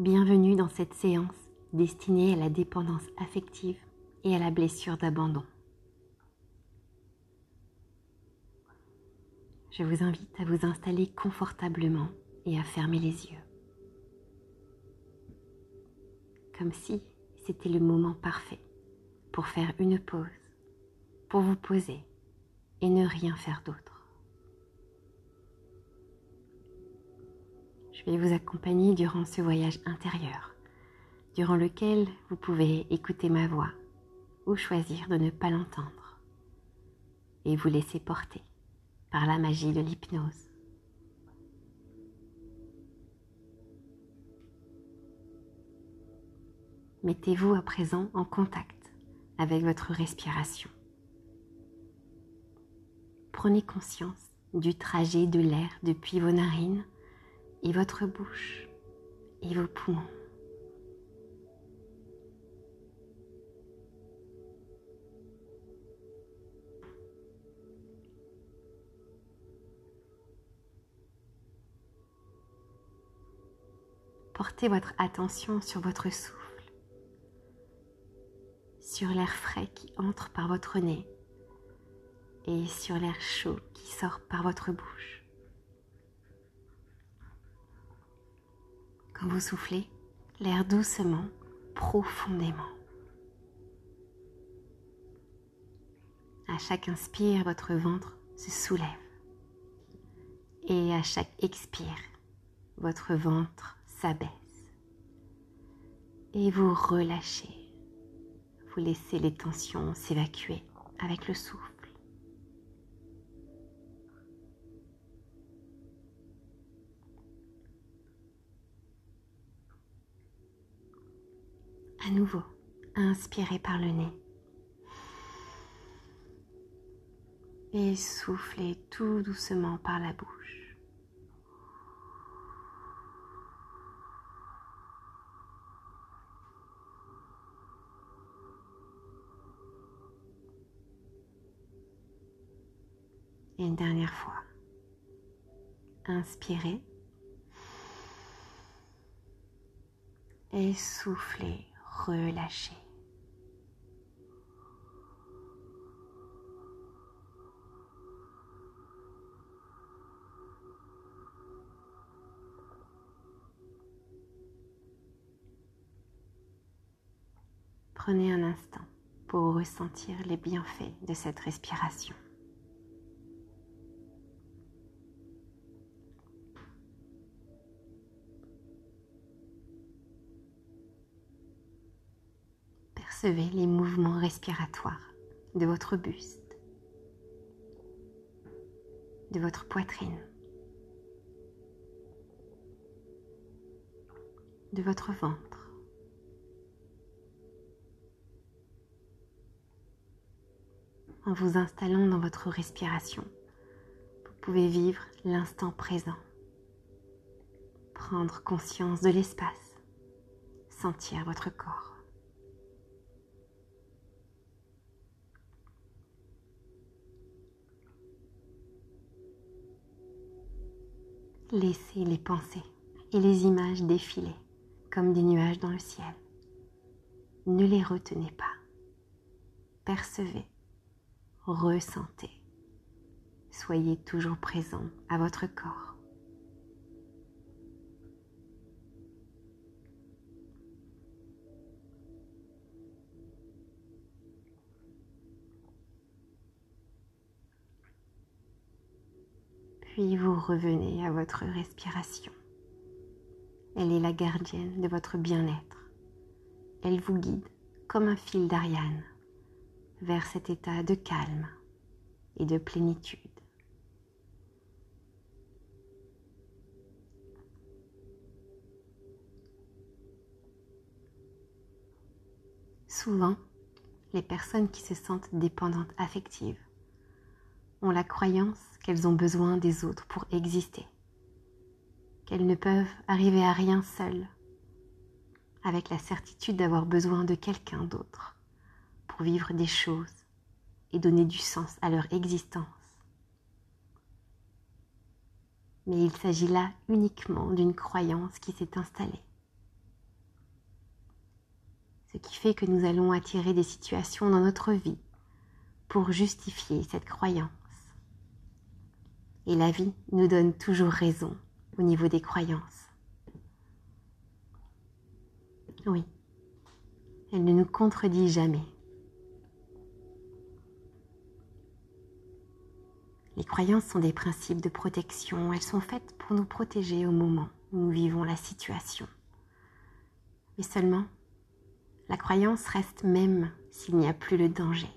Bienvenue dans cette séance destinée à la dépendance affective et à la blessure d'abandon. Je vous invite à vous installer confortablement et à fermer les yeux. Comme si c'était le moment parfait pour faire une pause, pour vous poser et ne rien faire d'autre. Vais vous accompagner durant ce voyage intérieur, durant lequel vous pouvez écouter ma voix ou choisir de ne pas l'entendre et vous laisser porter par la magie de l'hypnose. Mettez-vous à présent en contact avec votre respiration. Prenez conscience du trajet de l'air depuis vos narines et votre bouche et vos poumons. Portez votre attention sur votre souffle, sur l'air frais qui entre par votre nez et sur l'air chaud qui sort par votre bouche. Quand vous soufflez, l'air doucement, profondément. À chaque inspire, votre ventre se soulève. Et à chaque expire, votre ventre s'abaisse. Et vous relâchez. Vous laissez les tensions s'évacuer avec le souffle. Nouveau, inspirez par le nez. Et soufflez tout doucement par la bouche. Et une dernière fois. Inspirez. Et soufflez Prenez un instant pour ressentir les bienfaits de cette respiration. Percevez les mouvements respiratoires de votre buste, de votre poitrine, de votre ventre. En vous installant dans votre respiration, vous pouvez vivre l'instant présent, prendre conscience de l'espace, sentir votre corps. Laissez les pensées et les images défiler comme des nuages dans le ciel. Ne les retenez pas. Percevez, ressentez. Soyez toujours présent à votre corps. Puis vous revenez à votre respiration. Elle est la gardienne de votre bien-être. Elle vous guide comme un fil d'Ariane vers cet état de calme et de plénitude. Souvent, les personnes qui se sentent dépendantes affectives ont la croyance qu'elles ont besoin des autres pour exister, qu'elles ne peuvent arriver à rien seules, avec la certitude d'avoir besoin de quelqu'un d'autre pour vivre des choses et donner du sens à leur existence. Mais il s'agit là uniquement d'une croyance qui s'est installée ce qui fait que nous allons attirer des situations dans notre vie pour justifier cette croyance. Et la vie nous donne toujours raison au niveau des croyances. Oui, elle ne nous contredit jamais. Les croyances sont des principes de protection. Elles sont faites pour nous protéger au moment où nous vivons la situation. Mais seulement, la croyance reste même s'il n'y a plus le danger.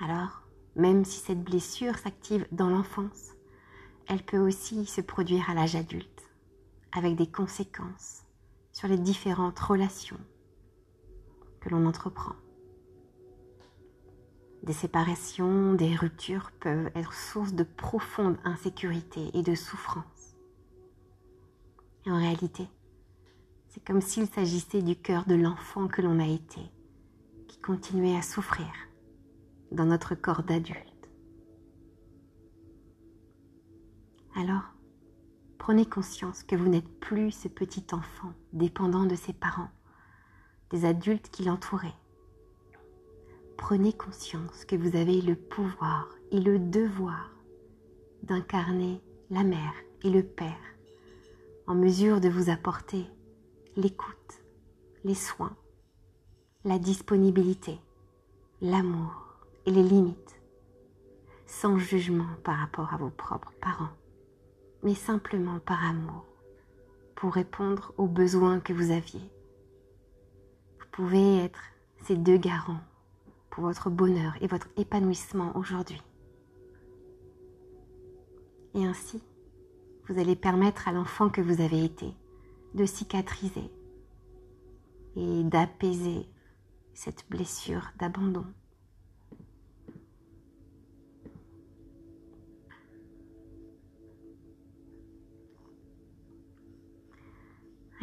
Alors, même si cette blessure s'active dans l'enfance, elle peut aussi se produire à l'âge adulte, avec des conséquences sur les différentes relations que l'on entreprend. Des séparations, des ruptures peuvent être source de profonde insécurité et de souffrance. Et en réalité, c'est comme s'il s'agissait du cœur de l'enfant que l'on a été, qui continuait à souffrir dans notre corps d'adulte. Alors, prenez conscience que vous n'êtes plus ce petit enfant dépendant de ses parents, des adultes qui l'entouraient prenez conscience que vous avez le pouvoir et le devoir d'incarner la mère et le père en mesure de vous apporter l'écoute, les soins, la disponibilité, l'amour et les limites, sans jugement par rapport à vos propres parents, mais simplement par amour, pour répondre aux besoins que vous aviez. Vous pouvez être ces deux garants pour votre bonheur et votre épanouissement aujourd'hui. Et ainsi, vous allez permettre à l'enfant que vous avez été de cicatriser et d'apaiser cette blessure d'abandon.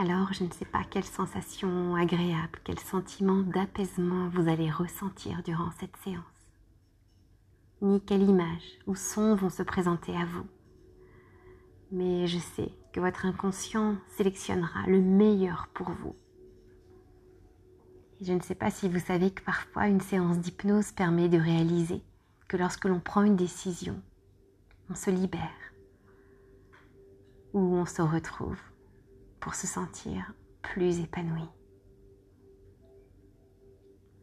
Alors, je ne sais pas quelle sensation agréable, quel sentiment d'apaisement vous allez ressentir durant cette séance, ni quelle image ou son vont se présenter à vous. Mais je sais que votre inconscient sélectionnera le meilleur pour vous. je ne sais pas si vous savez que parfois une séance d'hypnose permet de réaliser que lorsque l'on prend une décision, on se libère ou on se retrouve pour se sentir plus épanoui.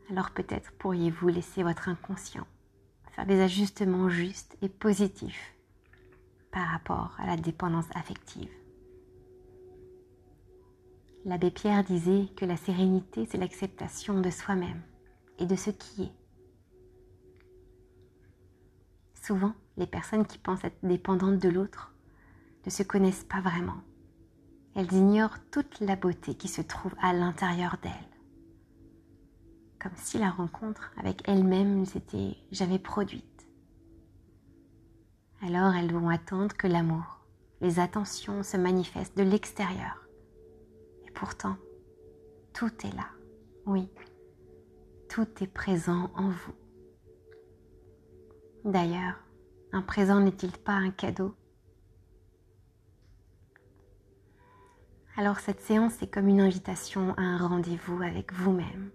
Alors peut-être pourriez-vous laisser votre inconscient faire des ajustements justes et positifs par rapport à la dépendance affective. L'abbé Pierre disait que la sérénité, c'est l'acceptation de soi-même et de ce qui est. Souvent, les personnes qui pensent être dépendantes de l'autre ne se connaissent pas vraiment elles ignorent toute la beauté qui se trouve à l'intérieur d'elles. Comme si la rencontre avec elles-mêmes ne s'était jamais produite. Alors elles vont attendre que l'amour, les attentions se manifestent de l'extérieur. Et pourtant, tout est là. Oui, tout est présent en vous. D'ailleurs, un présent n'est-il pas un cadeau? Alors cette séance est comme une invitation à un rendez-vous avec vous-même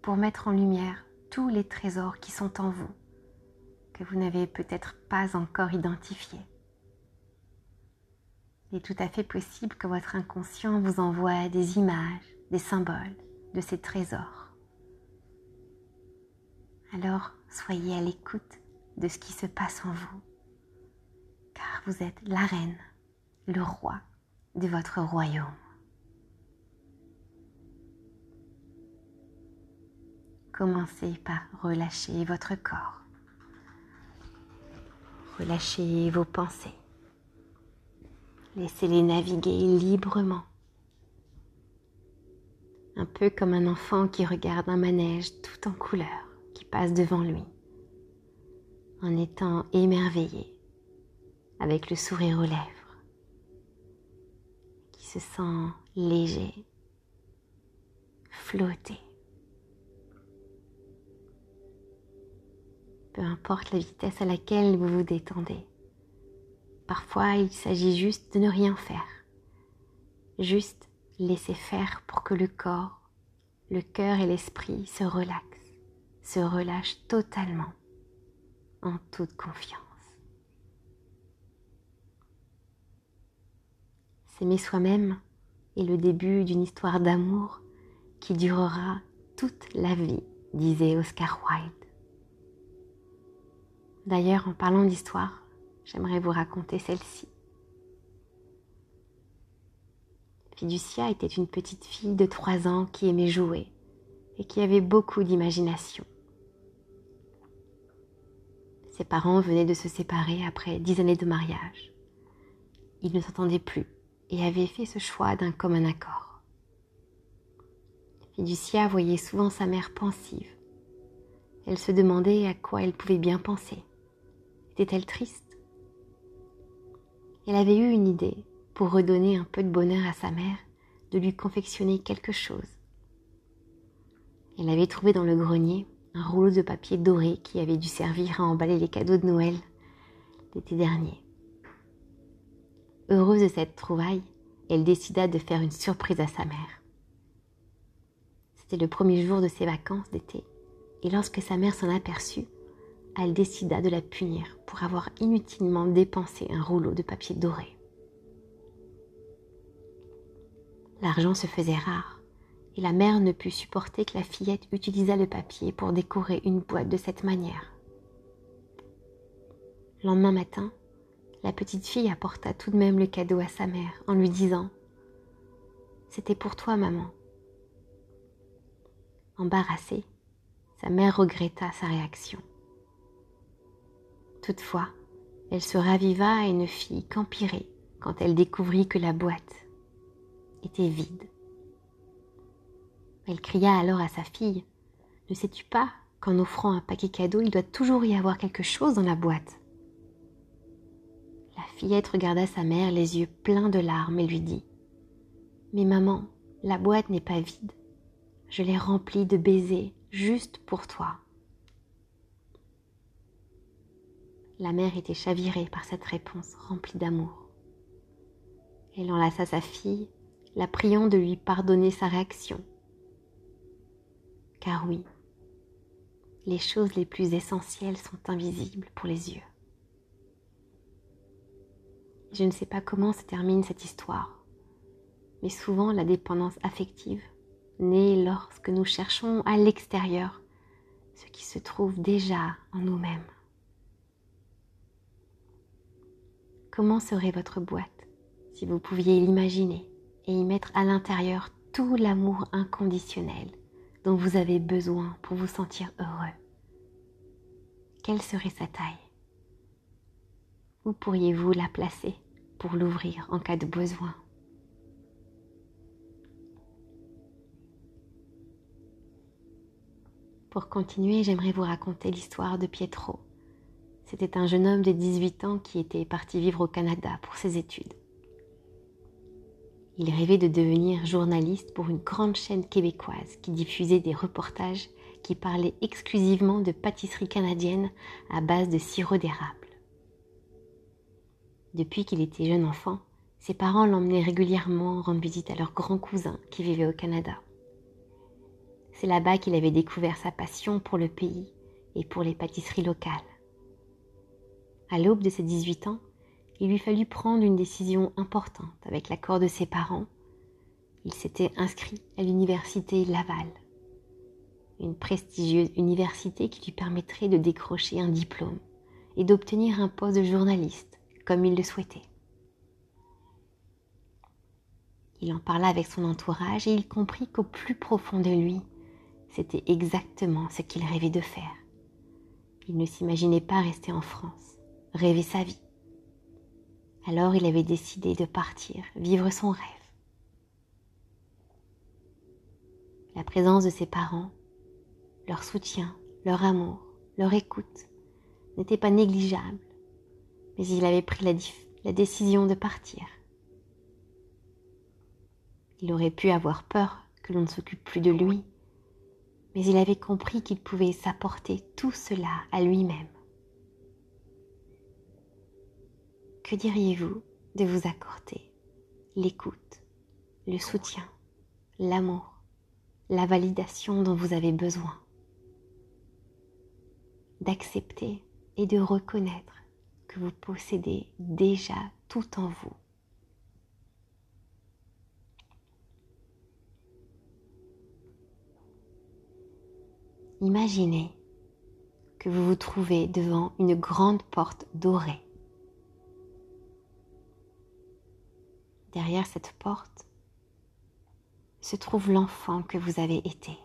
pour mettre en lumière tous les trésors qui sont en vous, que vous n'avez peut-être pas encore identifiés. Il est tout à fait possible que votre inconscient vous envoie des images, des symboles de ces trésors. Alors soyez à l'écoute de ce qui se passe en vous, car vous êtes la reine, le roi de votre royaume. Commencez par relâcher votre corps. Relâchez vos pensées. Laissez-les naviguer librement. Un peu comme un enfant qui regarde un manège tout en couleur qui passe devant lui, en étant émerveillé, avec le sourire aux lèvres se sent léger, flotter. Peu importe la vitesse à laquelle vous vous détendez. Parfois, il s'agit juste de ne rien faire, juste laissez faire pour que le corps, le cœur et l'esprit se relaxent, se relâchent totalement, en toute confiance. S'aimer soi-même est le début d'une histoire d'amour qui durera toute la vie, disait Oscar Wilde. D'ailleurs, en parlant d'histoire, j'aimerais vous raconter celle-ci. Fiducia était une petite fille de 3 ans qui aimait jouer et qui avait beaucoup d'imagination. Ses parents venaient de se séparer après dix années de mariage. Ils ne s'entendaient plus et avaient fait ce choix d'un commun accord. Fiducia voyait souvent sa mère pensive. Elle se demandait à quoi elle pouvait bien penser. Était-elle triste? Elle avait eu une idée pour redonner un peu de bonheur à sa mère de lui confectionner quelque chose. Elle avait trouvé dans le grenier un rouleau de papier doré qui avait dû servir à emballer les cadeaux de Noël l'été dernier. Heureuse de cette trouvaille, elle décida de faire une surprise à sa mère. C'était le premier jour de ses vacances d'été, et lorsque sa mère s'en aperçut, elle décida de la punir pour avoir inutilement dépensé un rouleau de papier doré. L'argent se faisait rare, et la mère ne put supporter que la fillette utilisât le papier pour décorer une boîte de cette manière. Le lendemain matin, la petite fille apporta tout de même le cadeau à sa mère en lui disant ⁇ C'était pour toi, maman ⁇ Embarrassée, sa mère regretta sa réaction. Toutefois, elle se raviva et ne fit qu'empirer quand elle découvrit que la boîte était vide. Elle cria alors à sa fille Ne sais-tu pas qu'en offrant un paquet cadeau, il doit toujours y avoir quelque chose dans la boîte? La fillette regarda sa mère les yeux pleins de larmes et lui dit Mais maman, la boîte n'est pas vide. Je l'ai remplie de baisers juste pour toi. La mère était chavirée par cette réponse remplie d'amour. Elle enlaça sa fille la priant de lui pardonner sa réaction. Car oui, les choses les plus essentielles sont invisibles pour les yeux. Je ne sais pas comment se termine cette histoire, mais souvent la dépendance affective naît lorsque nous cherchons à l'extérieur ce qui se trouve déjà en nous-mêmes. Comment serait votre boîte si vous pouviez l'imaginer et y mettre à l'intérieur tout l'amour inconditionnel dont vous avez besoin pour vous sentir heureux? Quelle serait sa taille? Où pourriez-vous la placer pour l'ouvrir en cas de besoin? Pour continuer, j'aimerais vous raconter l'histoire de Pietro. C'était un jeune homme de 18 ans qui était parti vivre au Canada pour ses études. Il rêvait de devenir journaliste pour une grande chaîne québécoise qui diffusait des reportages qui parlaient exclusivement de pâtisseries canadiennes à base de sirop d'érable. Depuis qu'il était jeune enfant, ses parents l'emmenaient régulièrement rendre visite à leur grand cousin qui vivait au Canada. C'est là-bas qu'il avait découvert sa passion pour le pays et pour les pâtisseries locales. À l'aube de ses 18 ans, il lui fallut prendre une décision importante avec l'accord de ses parents. Il s'était inscrit à l'université Laval, une prestigieuse université qui lui permettrait de décrocher un diplôme et d'obtenir un poste de journaliste comme il le souhaitait. Il en parla avec son entourage et il comprit qu'au plus profond de lui, c'était exactement ce qu'il rêvait de faire. Il ne s'imaginait pas rester en France, rêver sa vie. Alors il avait décidé de partir, vivre son rêve. La présence de ses parents, leur soutien, leur amour, leur écoute n'était pas négligeable, mais il avait pris la, la décision de partir. Il aurait pu avoir peur que l'on ne s'occupe plus de lui, mais il avait compris qu'il pouvait s'apporter tout cela à lui-même. Que diriez-vous de vous accorder? L'écoute, le soutien, l'amour, la validation dont vous avez besoin. D'accepter et de reconnaître que vous possédez déjà tout en vous. Imaginez que vous vous trouvez devant une grande porte dorée. Derrière cette porte se trouve l'enfant que vous avez été.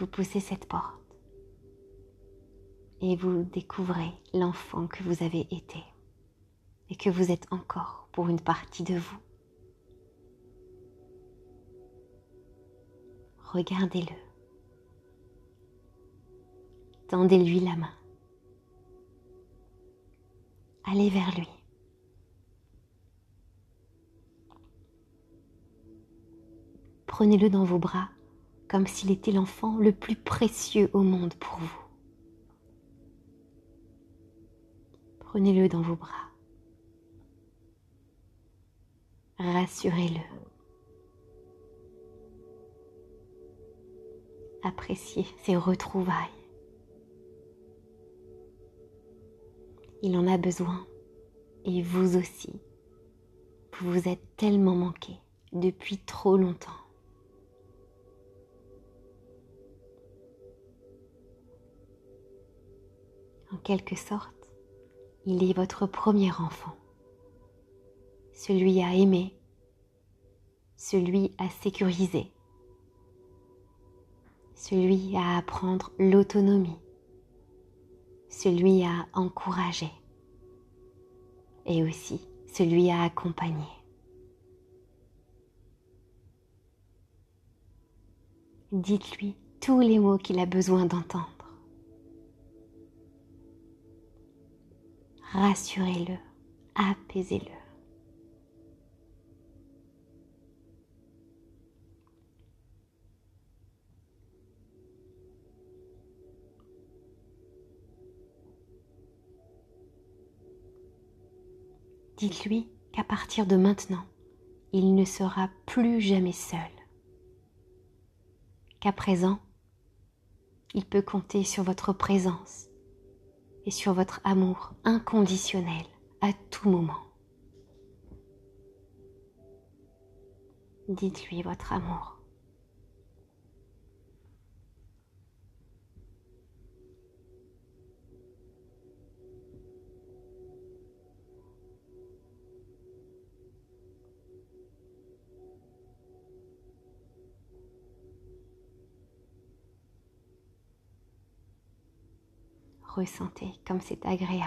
Vous poussez cette porte et vous découvrez l'enfant que vous avez été et que vous êtes encore pour une partie de vous. Regardez-le. Tendez-lui la main. Allez vers lui. Prenez-le dans vos bras comme s'il était l'enfant le plus précieux au monde pour vous. Prenez-le dans vos bras. Rassurez-le. Appréciez ses retrouvailles. Il en a besoin et vous aussi. Vous vous êtes tellement manqué depuis trop longtemps. Quelque sorte, il est votre premier enfant, celui à aimer, celui à sécuriser, celui à apprendre l'autonomie, celui à encourager et aussi celui à accompagner. Dites-lui tous les mots qu'il a besoin d'entendre. Rassurez-le, apaisez-le. Dites-lui qu'à partir de maintenant, il ne sera plus jamais seul. Qu'à présent, il peut compter sur votre présence et sur votre amour inconditionnel à tout moment. Dites-lui votre amour. Ressentez comme c'est agréable,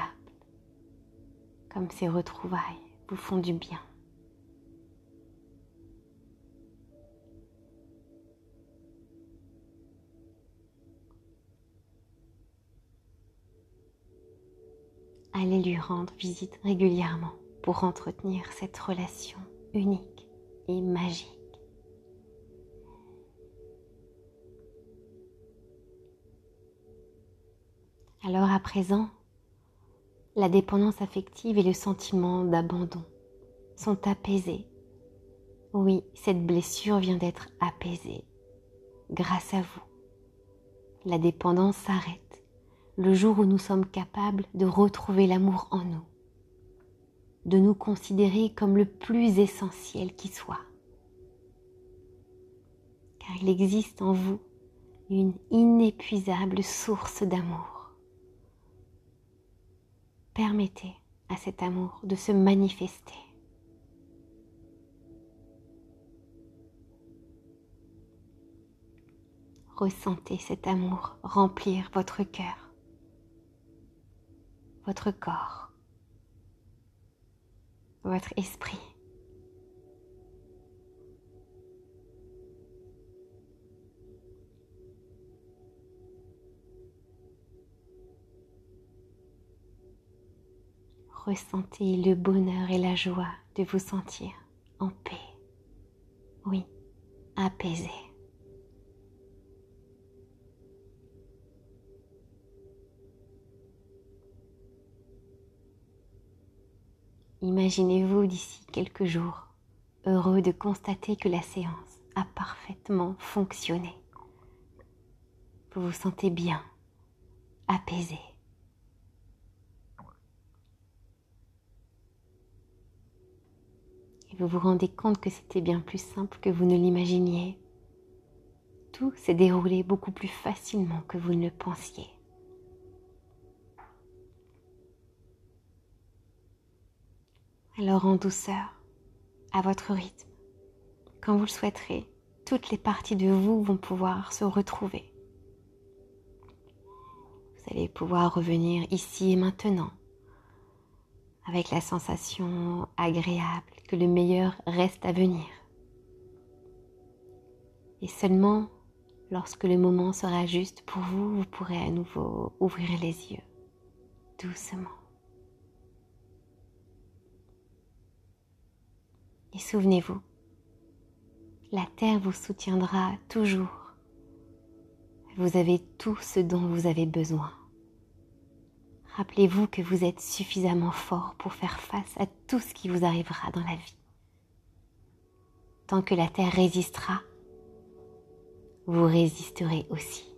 comme ces retrouvailles vous font du bien. Allez lui rendre visite régulièrement pour entretenir cette relation unique et magique. Alors à présent, la dépendance affective et le sentiment d'abandon sont apaisés. Oui, cette blessure vient d'être apaisée grâce à vous. La dépendance s'arrête le jour où nous sommes capables de retrouver l'amour en nous, de nous considérer comme le plus essentiel qui soit. Car il existe en vous une inépuisable source d'amour Permettez à cet amour de se manifester. Ressentez cet amour remplir votre cœur, votre corps, votre esprit. Ressentez le bonheur et la joie de vous sentir en paix. Oui, apaisé. imaginez-vous d'ici quelques jours heureux de constater que la séance a parfaitement fonctionné. Vous vous sentez bien, apaisé. Vous vous rendez compte que c'était bien plus simple que vous ne l'imaginiez. Tout s'est déroulé beaucoup plus facilement que vous ne le pensiez. Alors en douceur, à votre rythme, quand vous le souhaiterez, toutes les parties de vous vont pouvoir se retrouver. Vous allez pouvoir revenir ici et maintenant avec la sensation agréable que le meilleur reste à venir. Et seulement lorsque le moment sera juste pour vous, vous pourrez à nouveau ouvrir les yeux doucement. Et souvenez-vous, la Terre vous soutiendra toujours. Vous avez tout ce dont vous avez besoin. Rappelez-vous que vous êtes suffisamment fort pour faire face à tout ce qui vous arrivera dans la vie. Tant que la Terre résistera, vous résisterez aussi.